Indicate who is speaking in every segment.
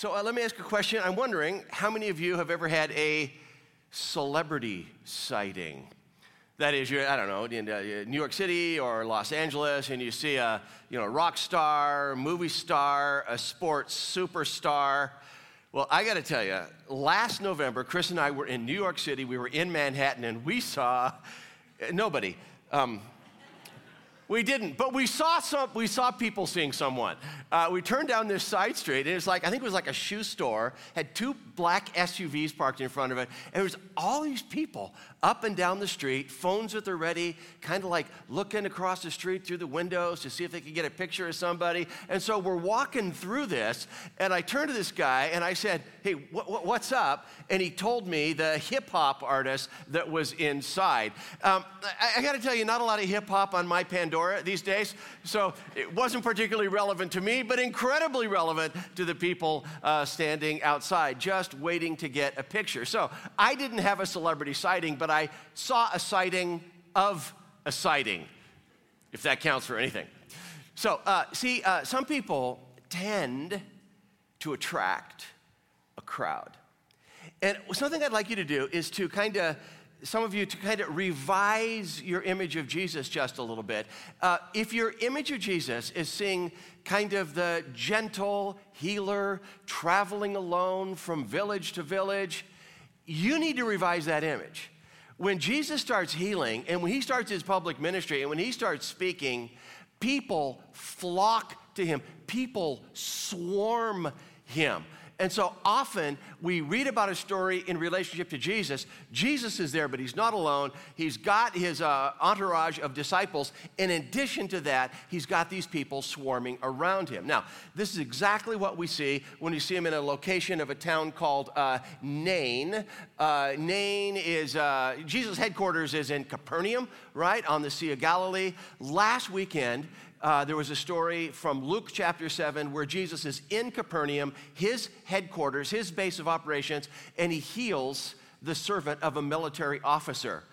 Speaker 1: So uh, let me ask a question. I'm wondering how many of you have ever had a celebrity sighting? That is, you're, I don't know, in uh, New York City or Los Angeles, and you see a you know, rock star, movie star, a sports superstar. Well, I got to tell you, last November, Chris and I were in New York City. We were in Manhattan, and we saw nobody. Um, we didn't, but we saw some. We saw people seeing someone. Uh, we turned down this side street, and it was like I think it was like a shoe store. Had two black SUVs parked in front of it, and there was all these people up and down the street, phones at the ready, kind of like looking across the street through the windows to see if they could get a picture of somebody. And so we're walking through this, and I turned to this guy and I said, "Hey, wh- wh- what's up?" And he told me the hip hop artist that was inside. Um, I, I got to tell you, not a lot of hip hop on my Pandora these days, so it wasn't particularly relevant to me, but incredibly relevant to the people uh, standing outside, just waiting to get a picture. So I didn't have a celebrity sighting, but I saw a sighting of a sighting, if that counts for anything. So, uh, see, uh, some people tend to attract a crowd. And something I'd like you to do is to kind of some of you to kind of revise your image of Jesus just a little bit. Uh, if your image of Jesus is seeing kind of the gentle healer traveling alone from village to village, you need to revise that image. When Jesus starts healing and when he starts his public ministry and when he starts speaking, people flock to him, people swarm him. And so often we read about a story in relationship to Jesus. Jesus is there, but he's not alone. He's got his uh, entourage of disciples. In addition to that, he's got these people swarming around him. Now, this is exactly what we see when you see him in a location of a town called uh, Nain. Uh, Nain is, uh, Jesus' headquarters is in Capernaum, right, on the Sea of Galilee. Last weekend, uh, there was a story from Luke chapter 7 where Jesus is in Capernaum, his headquarters, his base of operations, and he heals the servant of a military officer.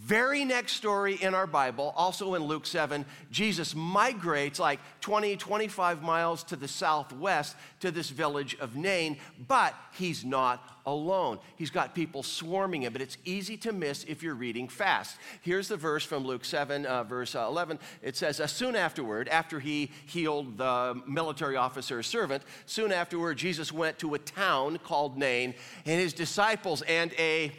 Speaker 1: Very next story in our Bible, also in Luke 7, Jesus migrates like 20, 25 miles to the southwest to this village of Nain, but he's not alone. He's got people swarming him, but it's easy to miss if you're reading fast. Here's the verse from Luke 7, uh, verse uh, 11. It says, Soon afterward, after he healed the military officer's servant, soon afterward, Jesus went to a town called Nain, and his disciples and a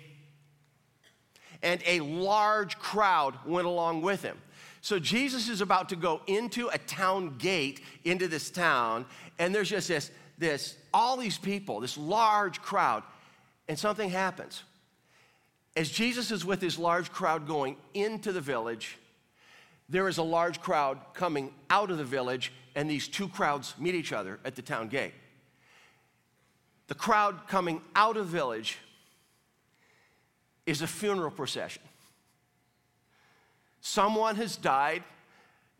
Speaker 1: and a large crowd went along with him. So Jesus is about to go into a town gate into this town, and there's just this, this all these people, this large crowd, and something happens. As Jesus is with his large crowd going into the village, there is a large crowd coming out of the village, and these two crowds meet each other at the town gate. The crowd coming out of the village is a funeral procession. Someone has died.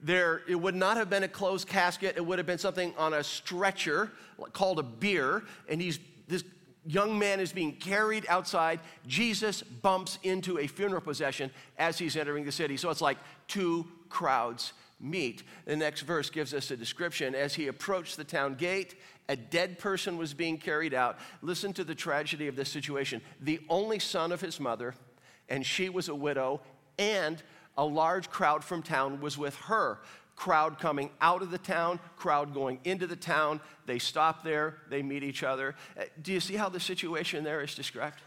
Speaker 1: There, it would not have been a closed casket. It would have been something on a stretcher called a bier. And he's, this young man is being carried outside. Jesus bumps into a funeral procession as he's entering the city. So it's like two crowds meet. The next verse gives us a description. As he approached the town gate, a dead person was being carried out. Listen to the tragedy of this situation. The only son of his mother, and she was a widow, and a large crowd from town was with her. Crowd coming out of the town, crowd going into the town. They stop there, they meet each other. Uh, do you see how the situation there is described?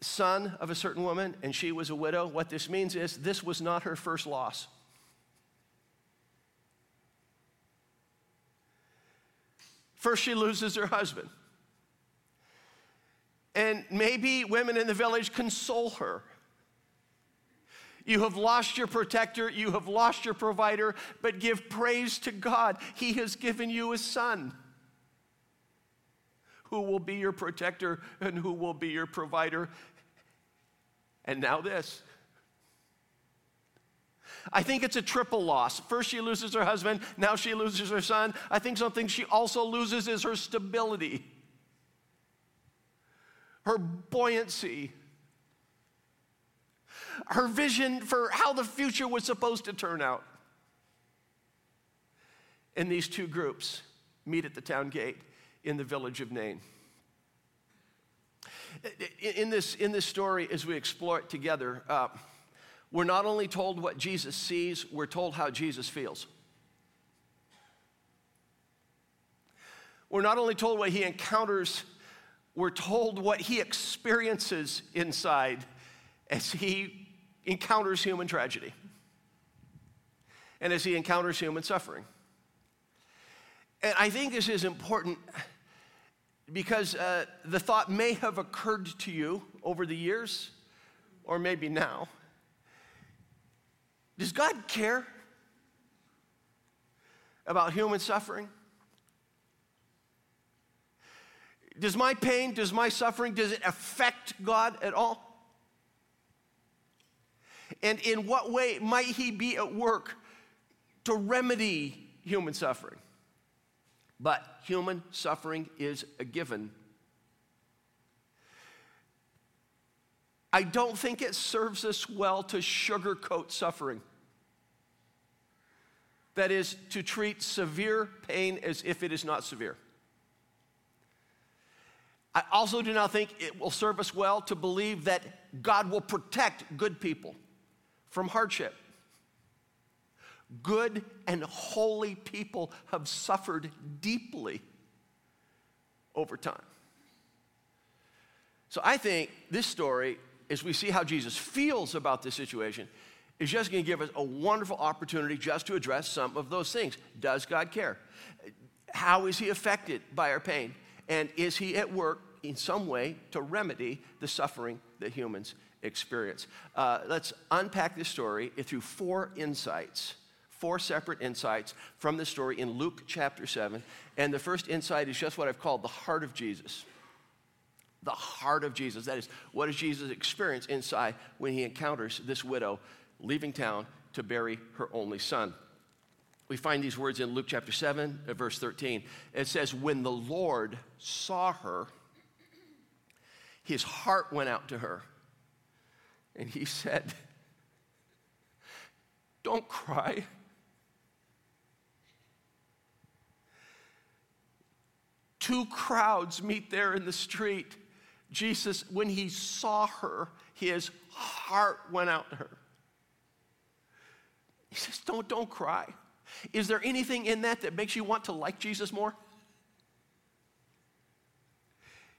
Speaker 1: Son of a certain woman, and she was a widow. What this means is this was not her first loss. First, she loses her husband. And maybe women in the village console her. You have lost your protector, you have lost your provider, but give praise to God. He has given you a son who will be your protector and who will be your provider. And now, this. I think it's a triple loss. First, she loses her husband, now she loses her son. I think something she also loses is her stability, her buoyancy, her vision for how the future was supposed to turn out. And these two groups meet at the town gate in the village of Nain. In this, in this story, as we explore it together, uh, we're not only told what Jesus sees, we're told how Jesus feels. We're not only told what he encounters, we're told what he experiences inside as he encounters human tragedy and as he encounters human suffering. And I think this is important because uh, the thought may have occurred to you over the years, or maybe now. Does God care about human suffering? Does my pain, does my suffering, does it affect God at all? And in what way might He be at work to remedy human suffering? But human suffering is a given. I don't think it serves us well to sugarcoat suffering. That is, to treat severe pain as if it is not severe. I also do not think it will serve us well to believe that God will protect good people from hardship. Good and holy people have suffered deeply over time. So I think this story, as we see how Jesus feels about this situation, is just going to give us a wonderful opportunity just to address some of those things. Does God care? How is He affected by our pain? And is he at work in some way to remedy the suffering that humans experience? Uh, let's unpack this story through four insights, four separate insights from the story in Luke chapter 7. And the first insight is just what I've called the heart of Jesus. The heart of Jesus. That is, what does Jesus experience inside when he encounters this widow leaving town to bury her only son? we find these words in Luke chapter 7, uh, verse 13. It says, When the Lord saw her, his heart went out to her. And he said, Don't cry. Two crowds meet there in the street. Jesus, when he saw her, his heart went out to her. He says, Don't, don't cry. Is there anything in that that makes you want to like Jesus more?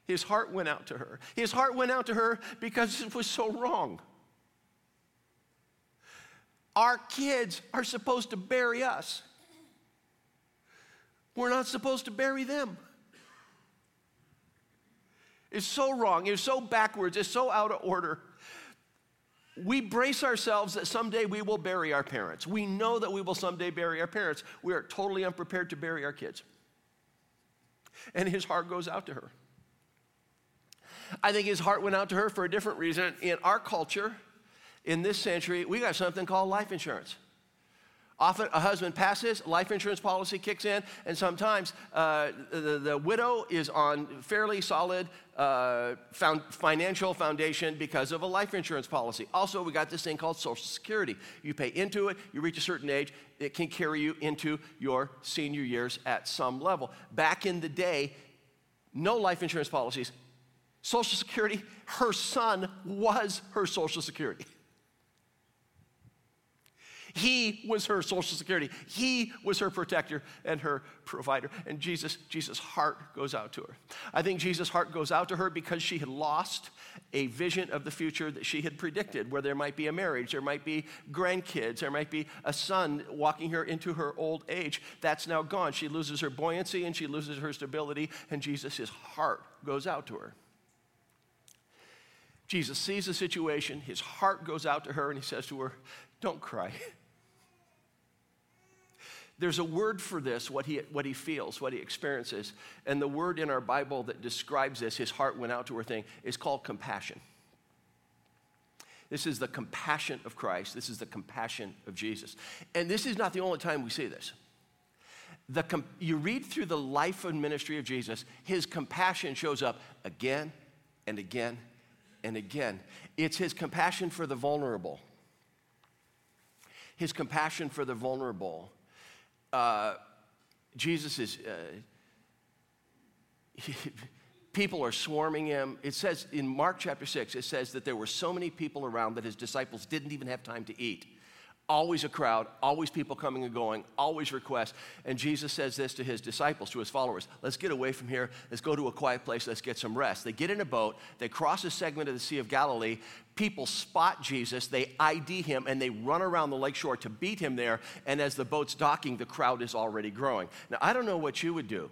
Speaker 1: His heart went out to her. His heart went out to her because it was so wrong. Our kids are supposed to bury us. We're not supposed to bury them. It's so wrong. It's so backwards. It's so out of order we brace ourselves that someday we will bury our parents. We know that we will someday bury our parents. We are totally unprepared to bury our kids. And his heart goes out to her. I think his heart went out to her for a different reason. In our culture, in this century, we got something called life insurance. Often a husband passes, life insurance policy kicks in, and sometimes uh, the, the, widow is on fairly solid uh, found financial foundation because of a life insurance policy. Also, we got this thing called Social Security. You pay into it, you reach a certain age, it can carry you into your senior years at some level. Back in the day, no life insurance policies. Social Security, her son was her Social Security. He was her social security. He was her protector and her provider. And Jesus, Jesus' heart goes out to her. I think Jesus' heart goes out to her because she had lost a vision of the future that she had predicted, where there might be a marriage, there might be grandkids, there might be a son walking her into her old age. That's now gone. She loses her buoyancy and she loses her stability, and Jesus' heart goes out to her. Jesus sees the situation, his heart goes out to her, and he says to her, Don't cry. There's a word for this, what he, what he feels, what he experiences. And the word in our Bible that describes this, his heart went out to her thing, is called compassion. This is the compassion of Christ. This is the compassion of Jesus. And this is not the only time we see this. The com- you read through the life and ministry of Jesus, his compassion shows up again and again and again. It's his compassion for the vulnerable. His compassion for the vulnerable uh, Jesus is, uh, people are swarming him. It says in Mark chapter 6, it says that there were so many people around that his disciples didn't even have time to eat. Always a crowd, always people coming and going, always requests. And Jesus says this to his disciples, to his followers Let's get away from here. Let's go to a quiet place. Let's get some rest. They get in a boat. They cross a segment of the Sea of Galilee. People spot Jesus. They ID him and they run around the lakeshore to beat him there. And as the boat's docking, the crowd is already growing. Now, I don't know what you would do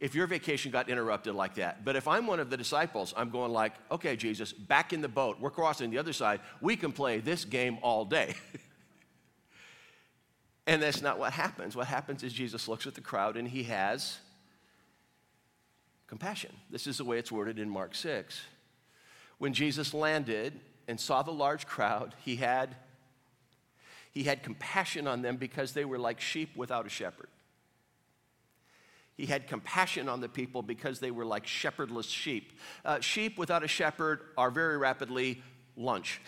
Speaker 1: if your vacation got interrupted like that. But if I'm one of the disciples, I'm going like, okay, Jesus, back in the boat. We're crossing the other side. We can play this game all day. And that's not what happens. What happens is Jesus looks at the crowd and he has compassion. This is the way it's worded in Mark 6. When Jesus landed and saw the large crowd, he had he had compassion on them because they were like sheep without a shepherd. He had compassion on the people because they were like shepherdless sheep. Uh, sheep without a shepherd are very rapidly lunch,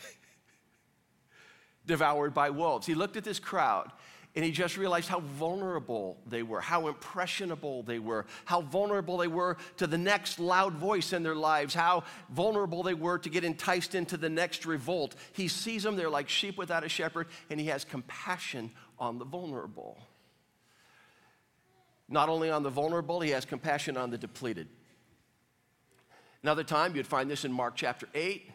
Speaker 1: devoured by wolves. He looked at this crowd and he just realized how vulnerable they were, how impressionable they were, how vulnerable they were to the next loud voice in their lives, how vulnerable they were to get enticed into the next revolt. He sees them, they're like sheep without a shepherd, and he has compassion on the vulnerable. Not only on the vulnerable, he has compassion on the depleted. Another time, you'd find this in Mark chapter 8.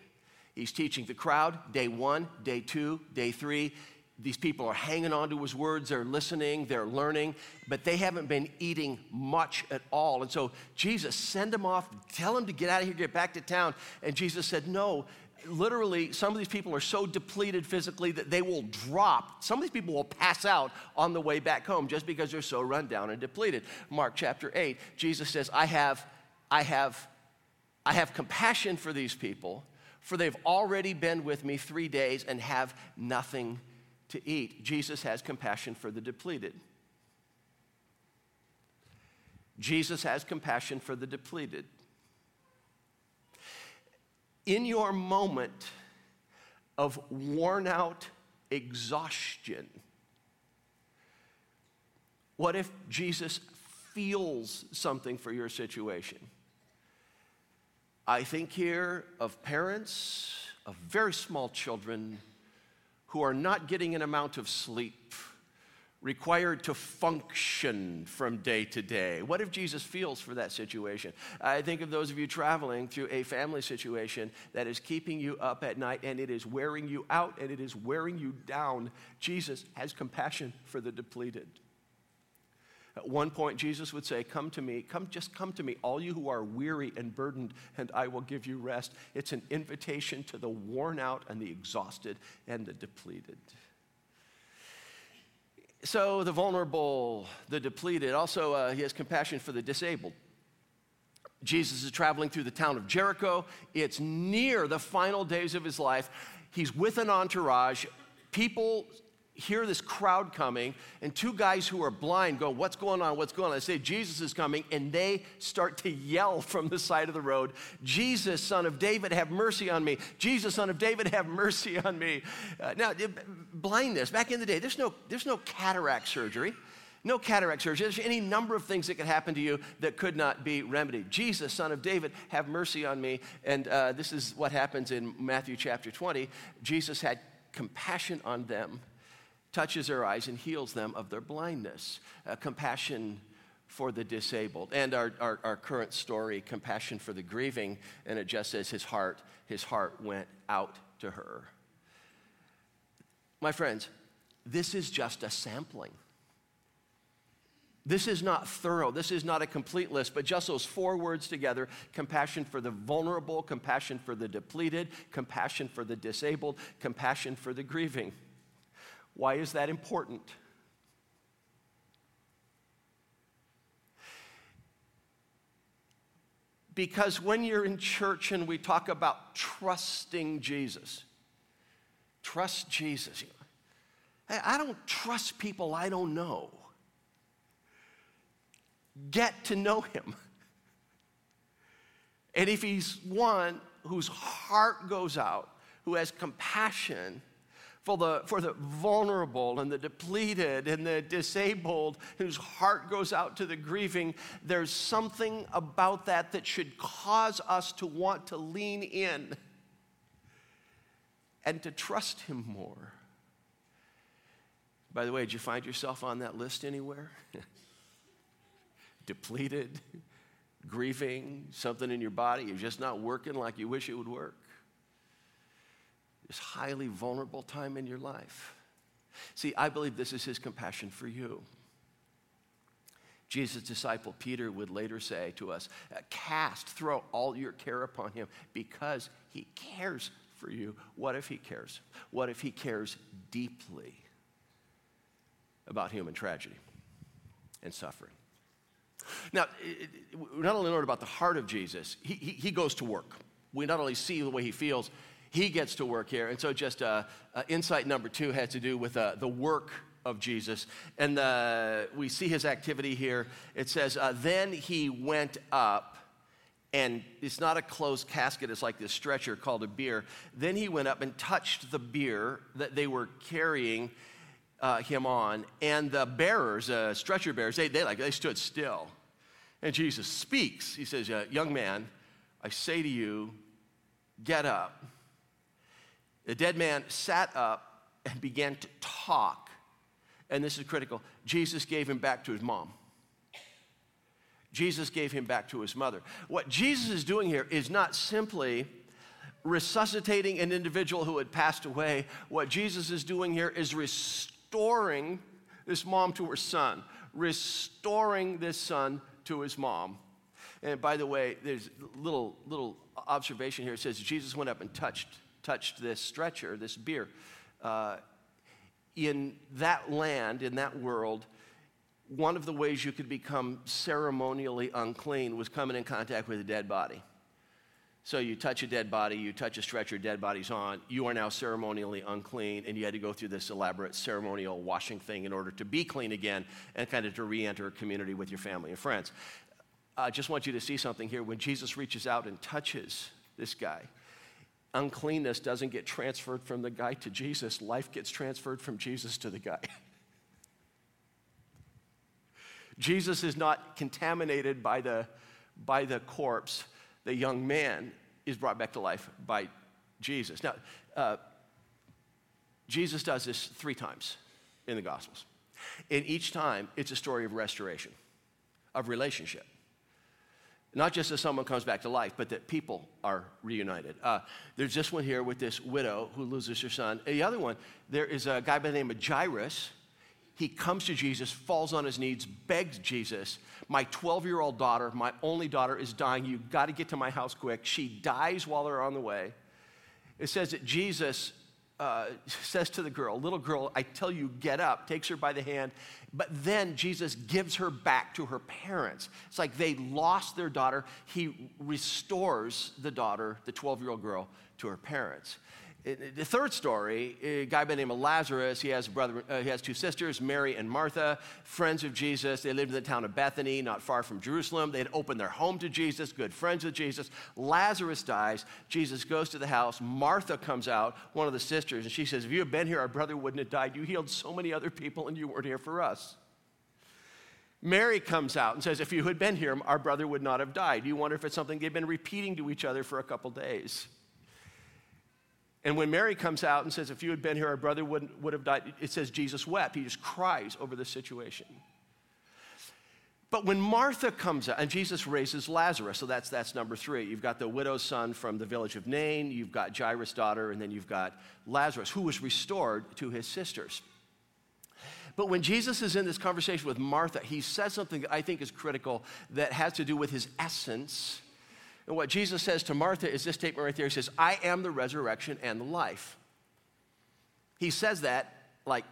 Speaker 1: He's teaching the crowd, day one, day two, day three. These people are hanging on to his words, they're listening, they're learning, but they haven't been eating much at all. And so Jesus, send them off, tell them to get out of here, get back to town. And Jesus said, No, literally, some of these people are so depleted physically that they will drop. Some of these people will pass out on the way back home just because they're so run down and depleted. Mark chapter 8, Jesus says, I have, I have, I have compassion for these people, for they've already been with me three days and have nothing to eat. Jesus has compassion for the depleted. Jesus has compassion for the depleted. In your moment of worn out exhaustion, what if Jesus feels something for your situation? I think here of parents of very small children who are not getting an amount of sleep, required to function from day to day. What if Jesus feels for that situation? I think of those of you traveling through a family situation that is keeping you up at night and it is wearing you out and it is wearing you down. Jesus has compassion for the depleted. At one point, Jesus would say, Come to me, come, just come to me, all you who are weary and burdened, and I will give you rest. It's an invitation to the worn out and the exhausted and the depleted. So, the vulnerable, the depleted, also, uh, he has compassion for the disabled. Jesus is traveling through the town of Jericho. It's near the final days of his life. He's with an entourage. People hear this crowd coming, and two guys who are blind go, What's going on? What's going on? I say, Jesus is coming, and they start to yell from the side of the road, Jesus, son of David, have mercy on me. Jesus, son of David, have mercy on me. Uh, now, blindness, back in the day, there's no, there's no cataract surgery. No cataract surgery. There's any number of things that could happen to you that could not be remedied. Jesus, son of David, have mercy on me. And uh, this is what happens in Matthew chapter 20. Jesus had compassion on them touches their eyes and heals them of their blindness. Uh, compassion for the disabled. And our, our, our, current story, compassion for the grieving, and it just says his heart, his heart went out to her. My friends, this is just a sampling. This is not thorough. This is not a complete list, but just those four words together compassion for the vulnerable, compassion for the depleted, compassion for the disabled, compassion for the grieving. Why is that important? Because when you're in church and we talk about trusting Jesus, trust Jesus. I don't trust people I don't know. Get to know him. And if he's one whose heart goes out, who has compassion, for the, for the vulnerable and the depleted and the disabled whose heart goes out to the grieving. There's something about that that should cause us to want to lean in and to trust Him more. By the way, did you find yourself on that list anywhere? Depleted, grieving, something in your body, you're just not working like you wish it would work. This highly vulnerable time in your life. See, I believe this is his compassion for you. Jesus' disciple Peter would later say to us, uh, Cast, throw all your care upon him because he cares for you. What if he cares? What if he cares deeply about human tragedy and suffering? Now, we not only learn about the heart of Jesus, he, he, he, goes to work. We not only see the way he feels, he gets to work here. And so, just uh, uh, insight number two has to do with uh, the work of Jesus. And uh, we see his activity here. It says, uh, Then he went up, and it's not a closed casket, it's like this stretcher called a bier. Then he went up and touched the bier that they were carrying. Uh, him on, and the bearers, stretcher bearers, they, they like they stood still. And Jesus speaks. He says, "Young man, I say to you, get up." The dead man sat up and began to talk. And this is critical Jesus gave him back to his mom. Jesus gave him back to his mother. What Jesus is doing here is not simply resuscitating an individual who had passed away. What Jesus is doing here is restoring this mom to her son, restoring this son to his mom. And by the way, there's a little, little observation here. It says Jesus went up and touched touched this stretcher, this bier. Uh, in that land, in that world, one of the ways you could become ceremonially unclean was coming in contact with a dead body. So you touch a dead body, you touch a stretcher, dead body's on, you are now ceremonially unclean, and you had to go through this elaborate ceremonial washing thing in order to be clean again and kind of to re enter a community with your family and friends. I just want you to see something here. When Jesus reaches out and touches this guy, uncleanness doesn't get transferred from the guy to Jesus, life gets transferred from Jesus to the guy. Jesus is not contaminated by the, by the corpse. The young man is brought back to life by Jesus. Now, uh, Jesus does this three times in the Gospels. And each time, it's a story of restoration, of relationship. Not just that someone comes back to life, but that people are reunited. Uh, there's this one here with this widow who loses her son. The other one, there is a guy by the name of Jairus. He comes to Jesus, falls on his knees, begs Jesus, My 12 year old daughter, my only daughter, is dying. You've got to get to my house quick. She dies while they're on the way. It says that Jesus uh, says to the girl, Little girl, I tell you, get up, takes her by the hand. But then Jesus gives her back to her parents. It's like they lost their daughter. He restores the daughter, the 12 year old girl, to her parents. The third story, a guy by the name of Lazarus, he has, brother, uh, he has two sisters, Mary and Martha, friends of Jesus. They lived in the town of Bethany, not far from Jerusalem. They had opened their home to Jesus, good friends with Jesus. Lazarus dies. Jesus goes to the house. Martha comes out, one of the sisters, and she says, If you had been here, our brother wouldn't have died. You healed so many other people, and you weren't here for us. Mary comes out and says, If you had been here, our brother would not have died. You wonder if it's something they've been repeating to each other for a couple days. And when Mary comes out and says, If you had been here, our brother would, would have died, it says Jesus wept. He just cries over the situation. But when Martha comes out, and Jesus raises Lazarus, so that's, that's number three. You've got the widow's son from the village of Nain, you've got Jairus' daughter, and then you've got Lazarus, who was restored to his sisters. But when Jesus is in this conversation with Martha, he says something that I think is critical that has to do with his essence and what Jesus says to Martha is this statement right there. He says, I am the resurrection and the life. He says that like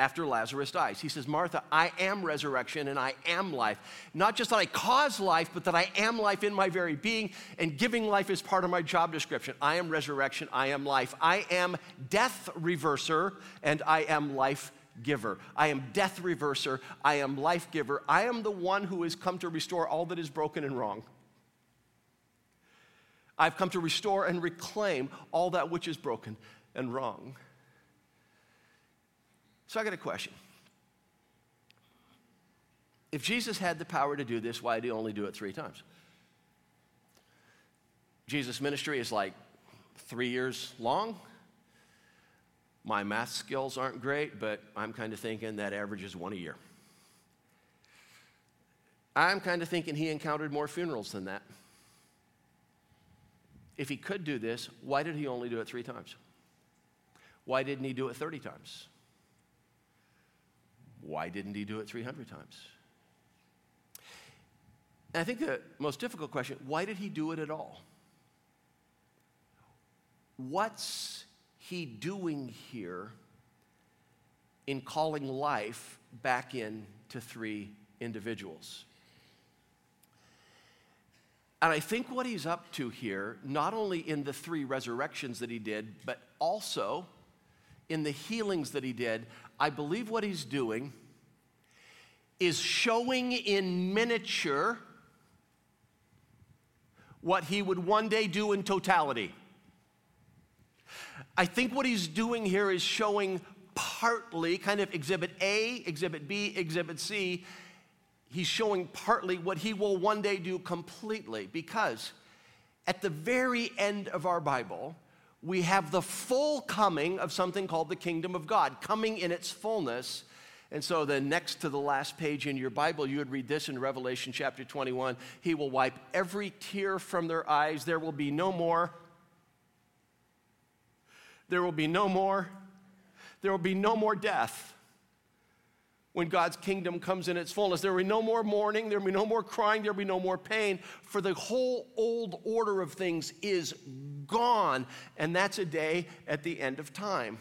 Speaker 1: after Lazarus dies. He says, Martha, I am resurrection and I am life. Not just that I cause life, but that I am life in my very being, and giving life is part of my job description. I am resurrection, I am life. I am death reverser, and I am life giver. I am death reverser, I am life giver. I am the one who has come to restore all that is broken and wrong. I've come to restore and reclaim all that which is broken and wrong. So I got a question. If Jesus had the power to do this, why did he only do it three times? Jesus' ministry is like three years long. My math skills aren't great, but I'm kind of thinking that averages one a year. I'm kind of thinking he encountered more funerals than that. If he could do this, why did he only do it three times? Why didn't he do it 30 times? Why didn't he do it 300 times? And I think the most difficult question why did he do it at all? What's he doing here in calling life back in to three individuals? And I think what he's up to here, not only in the three resurrections that he did, but also in the healings that he did, I believe what he's doing is showing in miniature what he would one day do in totality. I think what he's doing here is showing partly, kind of exhibit A, exhibit B, exhibit C. He's showing partly what he will one day do completely because at the very end of our Bible, we have the full coming of something called the kingdom of God, coming in its fullness. And so, the next to the last page in your Bible, you would read this in Revelation chapter 21 He will wipe every tear from their eyes. There will be no more. There will be no more. There will be no more death when God's kingdom comes in its fullness. There will be no more mourning, there will be no more crying, there will be no more pain, for the whole old order of things is gone. And that's a day at the end of time.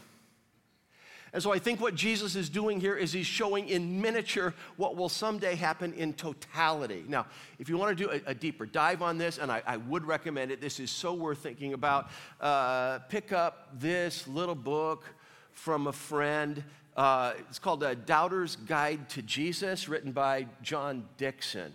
Speaker 1: And so I think what Jesus is doing here is he's showing in miniature what will someday happen in totality. Now, if you want to do a, a deeper dive on this, and I, I, would recommend it, this is so worth thinking about, uh, pick up this little book from a friend. Uh, it's called A Doubter's Guide to Jesus, written by John Dickson.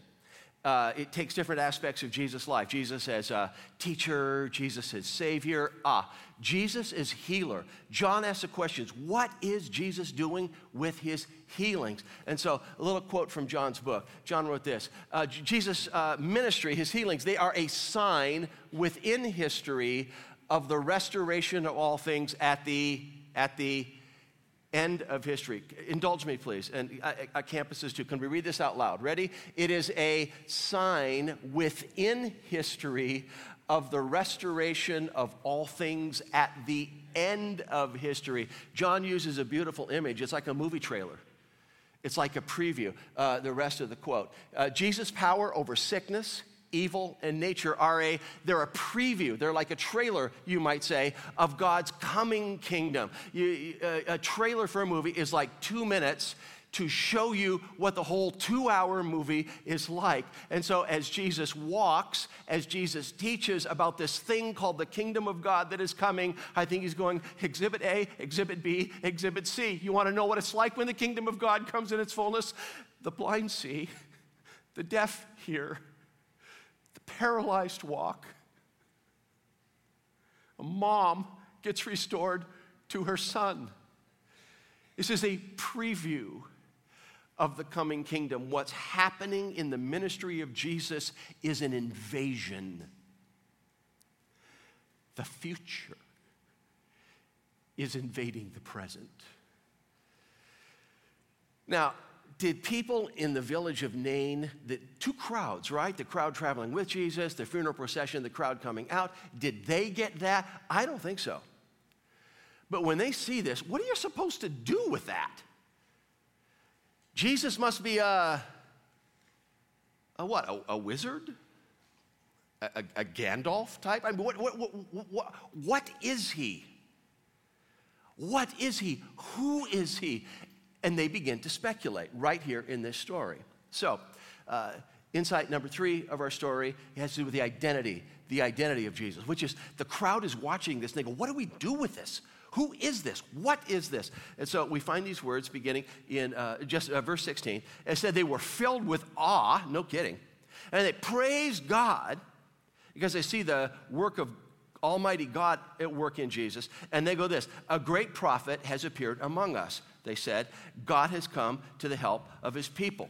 Speaker 1: Uh, it takes different aspects of Jesus' life. Jesus as a teacher, Jesus as Savior. Ah, Jesus is healer. John asks the questions what is Jesus doing with his healings? And so, a little quote from John's book. John wrote this uh, Jesus' uh, ministry, his healings, they are a sign within history of the restoration of all things at the, at the end of history. Indulge me, please, and uh, uh, campuses too. Can we read this out loud? Ready? It is a sign within history of the restoration of all things at the end of history. John uses a beautiful image. It's like a movie trailer. It's like a preview, uh, the rest of the quote. Uh, Jesus' power over sickness, evil, and nature are a, they're a preview. They're like a trailer, you might say, of God's coming kingdom. You, a, uh, a trailer for a movie is like two minutes to show you what the whole two hour movie is like. And so, as Jesus walks, as Jesus teaches about this thing called the kingdom of God that is coming, I think he's going exhibit A, exhibit B, exhibit C. You want to know what it's like when the kingdom of God comes in its fullness? The blind see, the deaf hear, paralyzed walk. A mom gets restored to her son. This is a preview of the coming kingdom. What's happening in the ministry of Jesus is an invasion. The future is invading the present. Now, did people in the village of Nain, the two crowds, right? The crowd traveling with Jesus, the funeral procession, the crowd coming out, did they get that? I don't think so. But when they see this, what are you supposed to do with that? Jesus must be a, a what? A, a wizard? A, a, a, Gandalf type? I mean, what, what, what, what, what is he? What is he? Who is he? And they begin to speculate right here in this story. So, uh, insight number three of our story has to do with the identity, the identity of Jesus, which is the crowd is watching this and they go, What do we do with this? Who is this? What is this? And so we find these words beginning in uh, just uh, verse 16. It said they were filled with awe, no kidding, and they praised God because they see the work of Almighty God at work in Jesus. And they go this A great prophet has appeared among us. They said, God has come to the help of his people.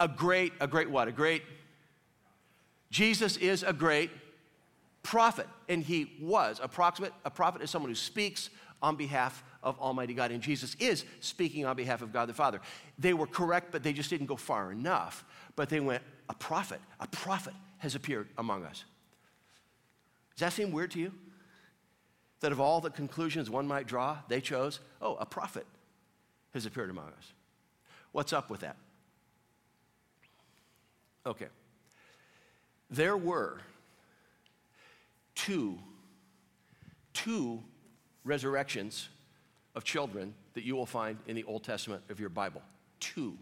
Speaker 1: A great, a great what? A great, Jesus is a great prophet, and he was. A a prophet is someone who speaks on behalf of Almighty God, and Jesus is speaking on behalf of God the Father. They were correct, but they just didn't go far enough. But they went, a prophet, a prophet has appeared among us. Does that seem weird to you? That of all the conclusions one might draw, they chose, oh, a prophet has appeared among us. What's up with that? Okay. There were two, two resurrections of children that you will find in the Old Testament of your Bible. Two.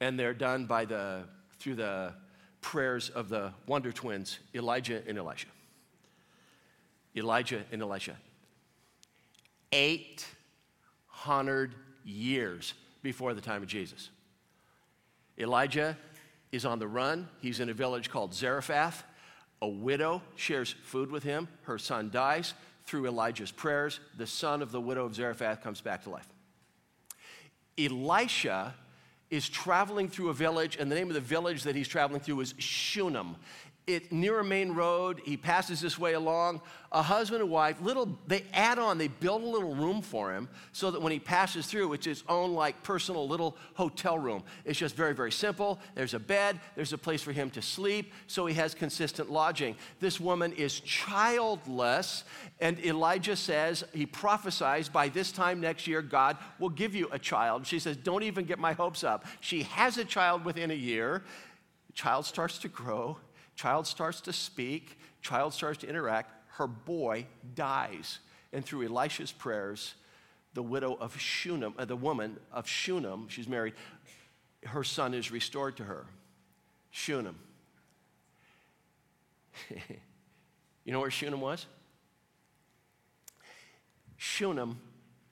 Speaker 1: And they're done by the, through the prayers of the wonder twins, Elijah and Elisha. Elijah and Elisha. 800 years before the time of Jesus. Elijah is on the run. He's in a village called Zarephath. A widow shares food with him. Her son dies. Through Elijah's prayers, the son of the widow of Zarephath comes back to life. Elisha is traveling through a village, and the name of the village that he's traveling through is Shunem it near a main road. He passes this way along. A husband and wife, little, they add on, they build a little room for him so that when he passes through, it's his own like personal little hotel room. It's just very, very simple. There's a bed, there's a place for him to sleep, so he has consistent lodging. This woman is childless, and Elijah says, he prophesies, by this time next year, God will give you a child. She says, Don't even get my hopes up. She has a child within a year. The child starts to grow Child starts to speak, child starts to interact, her boy dies. And through Elisha's prayers, the widow of Shunem, uh, the woman of Shunem, she's married, her son is restored to her. Shunem. you know where Shunem was? Shunem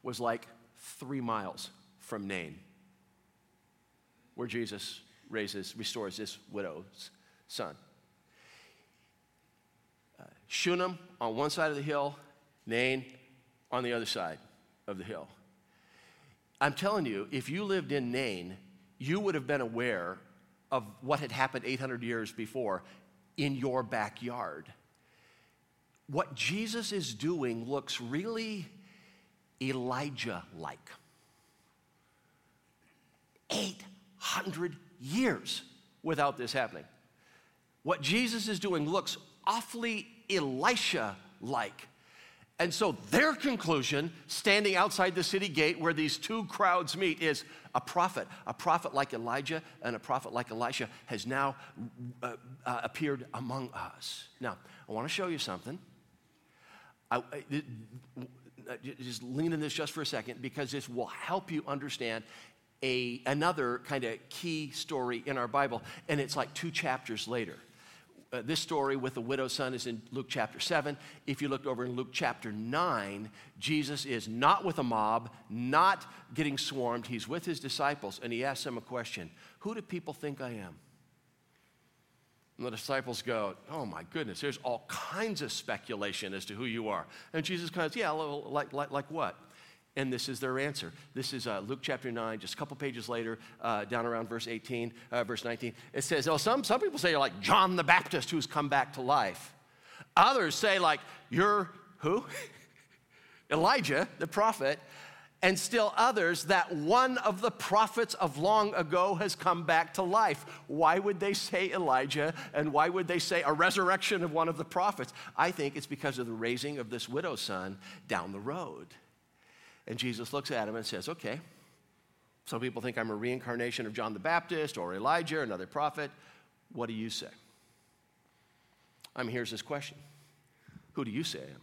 Speaker 1: was like three miles from Nain, where Jesus raises, restores this widow's son. Shunem on one side of the hill, Nain on the other side of the hill. I'm telling you, if you lived in Nain, you would have been aware of what had happened 800 years before in your backyard. What Jesus is doing looks really Elijah like. 800 years without this happening. What Jesus is doing looks awfully Elisha like. And so their conclusion, standing outside the city gate where these two crowds meet, is a prophet, a prophet like Elijah and a prophet like Elisha has now uh, uh, appeared among us. Now, I want to show you something. I, I, just lean in this just for a second because this will help you understand a, another kind of key story in our Bible, and it's like two chapters later uh, this story with the widow's son is in Luke chapter 7. If you looked over in Luke chapter 9, Jesus is not with a mob, not getting swarmed. He's with his disciples, and he asks them a question Who do people think I am? And the disciples go, Oh my goodness, there's all kinds of speculation as to who you are. And Jesus kind of, Yeah, like, like, like what? And this is their answer. This is uh, Luke chapter 9, just a couple pages later, uh, down around verse 18, uh, verse 19. It says, Oh, some, some people say you're like John the Baptist who's come back to life. Others say, like, you're who? Elijah, the prophet. And still others, that one of the prophets of long ago has come back to life. Why would they say Elijah? And why would they say a resurrection of one of the prophets? I think it's because of the raising of this widow's son down the road. And Jesus looks at him and says, Okay, some people think I'm a reincarnation of John the Baptist or Elijah another prophet. What do you say? I mean, here's this question Who do you say I am?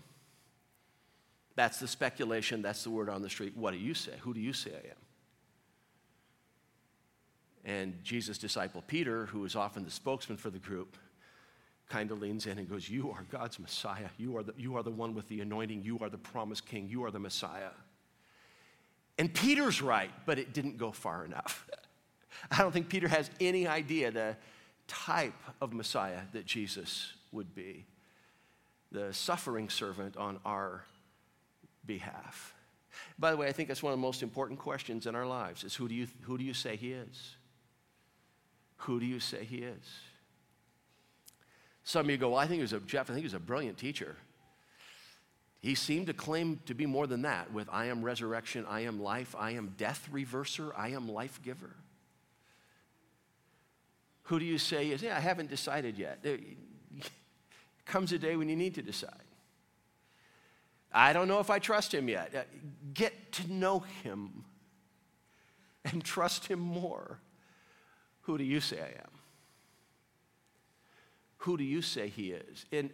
Speaker 1: That's the speculation, that's the word on the street. What do you say? Who do you say I am? And Jesus' disciple Peter, who is often the spokesman for the group, kind of leans in and goes, You are God's Messiah. You are, the, you are the one with the anointing. You are the promised king. You are the Messiah. And Peter's right, but it didn't go far enough. I don't think Peter has any idea the type of Messiah that Jesus would be the suffering servant on our behalf. By the way, I think that's one of the most important questions in our lives is who do you, who do you say he is? Who do you say he is? Some of you go, well, I think he was a, Jeff, I think he was a brilliant teacher. He seemed to claim to be more than that with I am resurrection, I am life, I am death reverser, I am life giver. Who do you say is, yeah, I haven't decided yet. Comes a day when you need to decide. I don't know if I trust him yet. Uh, get to know him and trust him more. Who do you say I am? Who do you say he is? And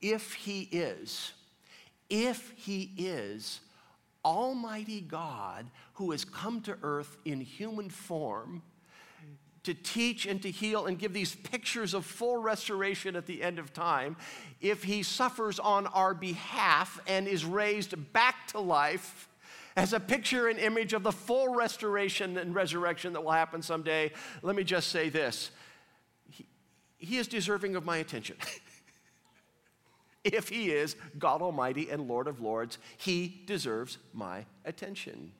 Speaker 1: if he is, if he is Almighty God who has come to earth in human form to teach and to heal and give these pictures of full restoration at the end of time, if he suffers on our behalf and is raised back to life as a picture and image of the full restoration and resurrection that will happen someday, let me just say this he, he is deserving of my attention. if he is God Almighty and Lord of Lords, he deserves my attention.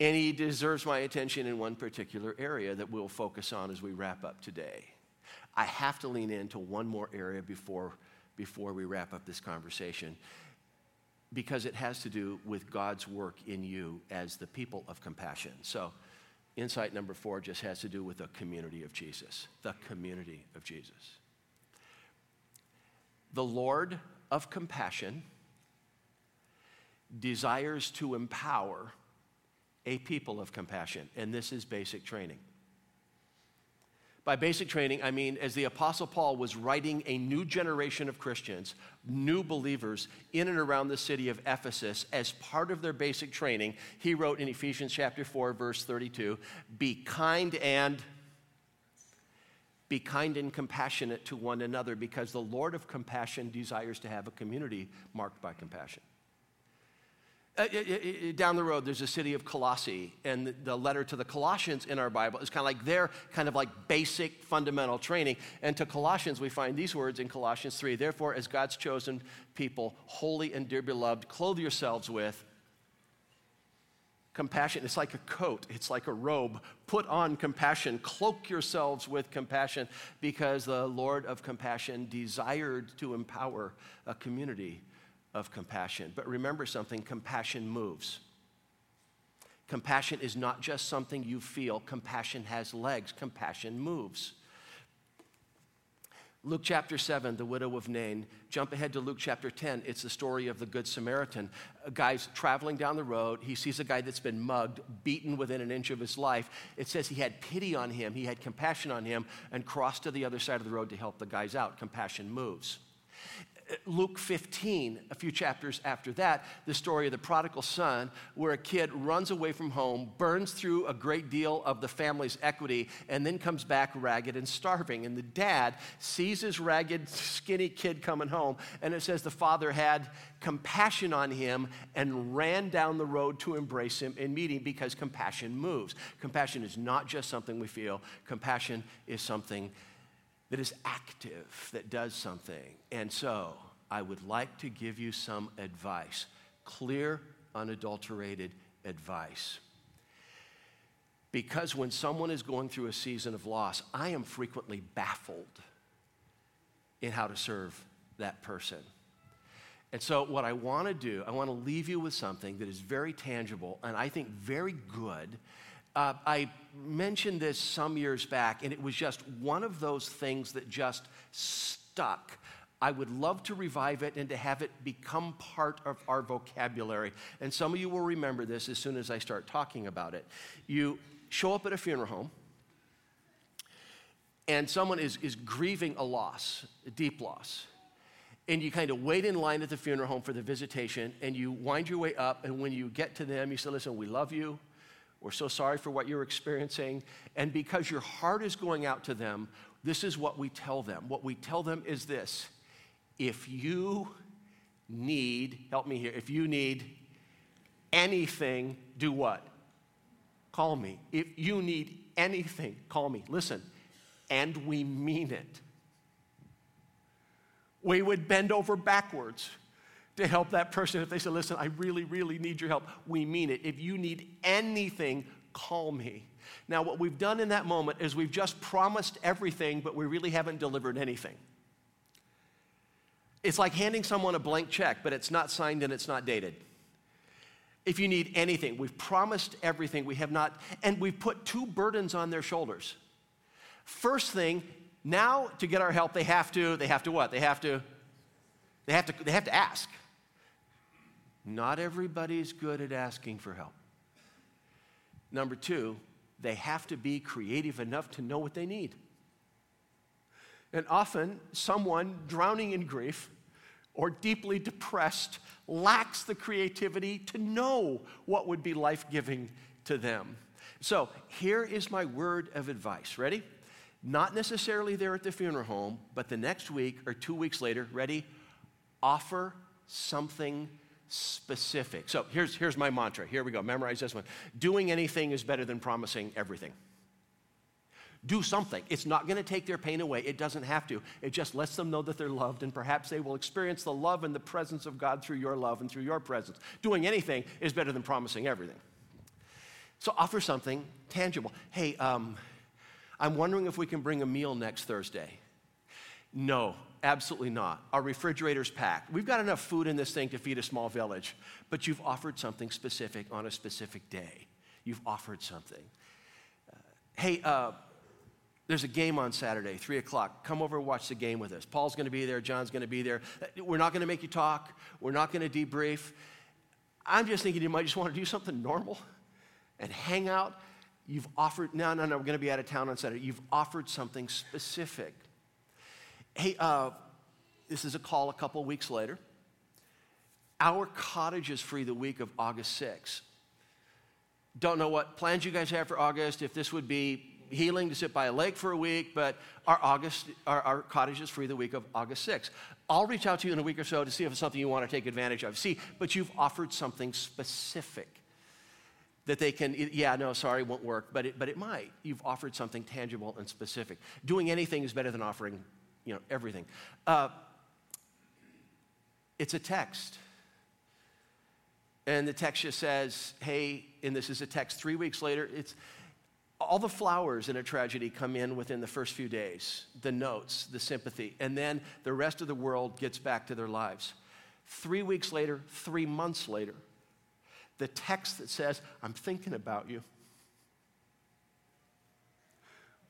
Speaker 1: And he deserves my attention in one particular area that we'll focus on as we wrap up today. I have to lean into one more area before, before we wrap up this conversation because it has to do with God's work in you as the people of compassion. So, insight number four just has to do with the community of Jesus. The community of Jesus. The Lord of compassion desires to empower a people of compassion. And this is basic training. By basic training, I mean as the Apostle Paul was writing a new generation of Christians, new believers in and around the city of Ephesus, as part of their basic training, he wrote in Ephesians chapter 4, verse 32 Be kind and be kind and compassionate to one another because the Lord of compassion desires to have a community marked by compassion. Uh, down the road, there's a city of Colossae, and the letter to the Colossians in our Bible is kind of like their kind of like basic fundamental training. And to Colossians, we find these words in Colossians 3 Therefore, as God's chosen people, holy and dear beloved, clothe yourselves with compassion. It's like a coat, it's like a robe. Put on compassion, cloak yourselves with compassion, because the Lord of compassion desired to empower a community of compassion. But remember something compassion moves. Compassion is not just something you feel, compassion has legs, compassion moves. Luke chapter 7, the widow of Nain. Jump ahead to Luke chapter 10. It's the story of the Good Samaritan. A guy's traveling down the road. He sees a guy that's been mugged, beaten within an inch of his life. It says he had pity on him, he had compassion on him, and crossed to the other side of the road to help the guys out. Compassion moves. Luke 15, a few chapters after that, the story of the prodigal son, where a kid runs away from home, burns through a great deal of the family's equity, and then comes back ragged and starving. And the dad sees his ragged, skinny kid coming home, and it says the father had compassion on him and ran down the road to embrace him and meet him because compassion moves. Compassion is not just something we feel, compassion is something that is active, that does something. And so I would like to give you some advice clear, unadulterated advice. Because when someone is going through a season of loss, I am frequently baffled in how to serve that person. And so, what I want to do, I want to leave you with something that is very tangible and I think very good uh, I mentioned this some years back, and it was just one of those things that just stuck. I would love to revive it and to have it become part of our vocabulary. And some of you will remember this as soon as I start talking about it. You show up at a funeral home, and someone is, is grieving a loss, a deep loss. And you kind of wait in line at the funeral home for the visitation, and you wind your way up, and when you get to them, you say, Listen, we love you. We're so sorry for what you're experiencing. And because your heart is going out to them, this is what we tell them. What we tell them is this if you need, help me here, if you need anything, do what? Call me. If you need anything, call me. Listen, and we mean it. We would bend over backwards to help that person. If they say, listen, I really, really need your help, we mean it. If you need anything, call me. Now, what we've done in that moment is we've just promised everything, but we really haven't delivered anything. It's like handing someone a blank check, but it's not signed and it's not dated. If you need anything, we've promised everything, we have not, and we've put two burdens on their shoulders. First thing, now to get our help, they have to, they have to what? They have to, they have to, they have to ask. Not everybody's good at asking for help. Number two, they have to be creative enough to know what they need. And often, someone drowning in grief or deeply depressed lacks the creativity to know what would be life giving to them. So, here is my word of advice. Ready? Not necessarily there at the funeral home, but the next week or two weeks later, ready? Offer something specific. So here's, here's my mantra. Here we go. Memorize this one. Doing anything is better than promising everything. Do something. It's not going to take their pain away. It doesn't have to. It just lets them know that they're loved, and perhaps they will experience the love and the presence of God through your love and through your presence. Doing anything is better than promising everything. So offer something tangible. Hey, um, I'm wondering if we can bring a meal next Thursday. No, absolutely not. Our refrigerator's packed. We've got enough food in this thing to feed a small village, but you've offered something specific on a specific day. You've offered something. Uh, hey, uh, there's a game on Saturday, 3 o'clock. Come over and watch the game with us. Paul's going to be there, John's going to be there. Uh, we're not going to make you talk, we're not going to debrief. I'm just thinking you might just want to do something normal and hang out. You've offered, no, no, no, we're going to be out of town on Saturday. You've offered something specific. Hey, uh, this is a call a couple weeks later. Our cottage is free the week of August 6th. Don't know what plans you guys have for August, if this would be healing to sit by a lake for a week, but our, August, our, our cottage is free the week of August 6th. I'll reach out to you in a week or so to see if it's something you want to take advantage of. See, but you've offered something specific that they can, yeah, no, sorry, won't work, but it, but it might. You've offered something tangible and specific. Doing anything is better than offering you know, everything. Uh, it's a text. And the text just says, hey, and this is a text three weeks later, it's all the flowers in a tragedy come in within the first few days the notes, the sympathy, and then the rest of the world gets back to their lives. Three weeks later, three months later, the text that says, I'm thinking about you.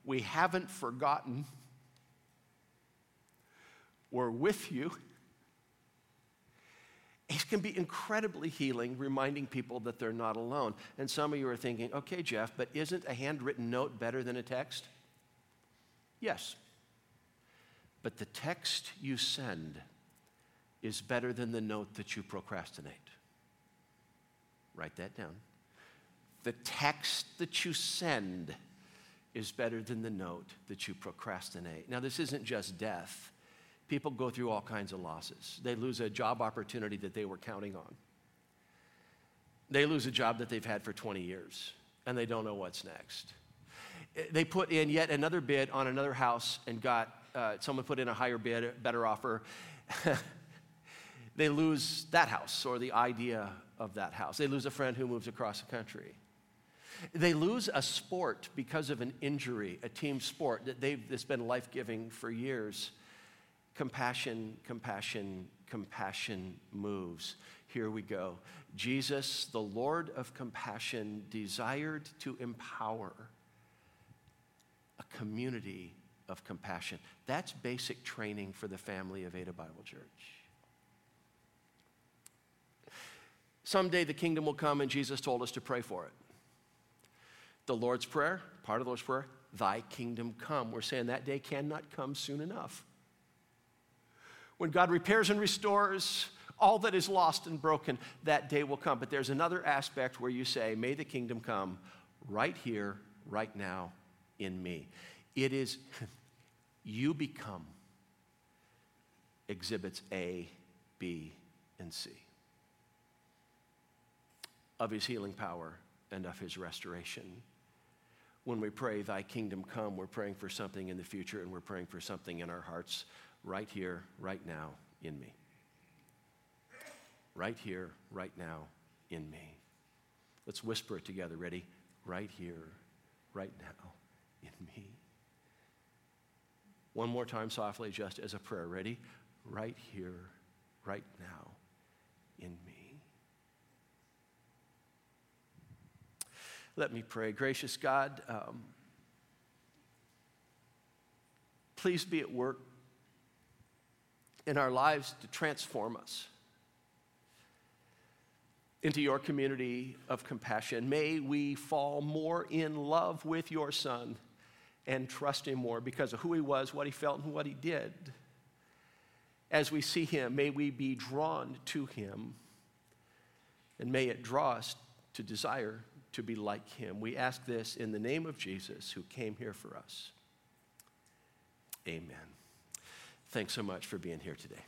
Speaker 1: We haven't forgotten we're with you. It can be incredibly healing, reminding people that they're not alone. And some of you are thinking, okay, Jeff, but isn't a handwritten note better than a text? Yes. But the text you send is better than the note that you procrastinate. Write that down. The text that you send is better than the note that you procrastinate. Now, this isn't just death people go through all kinds of losses. They lose a job opportunity that they were counting on. They lose a job that they've had for 20 years, and they don't know what's next. They put in yet another bid on another house and got, uh, someone put in a higher bid, better offer. they lose that house or the idea of that house. They lose a friend who moves across the country. They lose a sport because of an injury, a team sport that they've, that's been life giving for years. Compassion, compassion, compassion moves. Here we go. Jesus, the Lord of compassion, desired to empower a community of compassion. That's basic training for the family of Ada Bible Church. Someday the kingdom will come, and Jesus told us to pray for it. The Lord's Prayer, part of the Lord's Prayer, Thy kingdom come. We're saying that day cannot come soon enough when God repairs and restores all that is lost and broken, that day will come. But there's another aspect where you say, May the kingdom come right here, right now, in me. It is, you become exhibits A, B, and C of his healing power and of his restoration. When we pray, Thy kingdom come, we're praying for something in the future and we're praying for something in our hearts right here, right now, in me. right here, right now, in me. Let's whisper it together. Ready? Right here, right now, in me. One more time, softly, just as a prayer. Ready? Right here, right now, in me. Let me pray. Gracious God, um, please be at work in our lives to transform us into your community of compassion. May we fall more in love with your Son and trust him more because of who he was, what he felt, and what he did. As we see him, may we be drawn to him, and may it draw us to desire to be like him. We ask this in the name of Jesus, who came here for us. Amen. Thanks so much for being here today.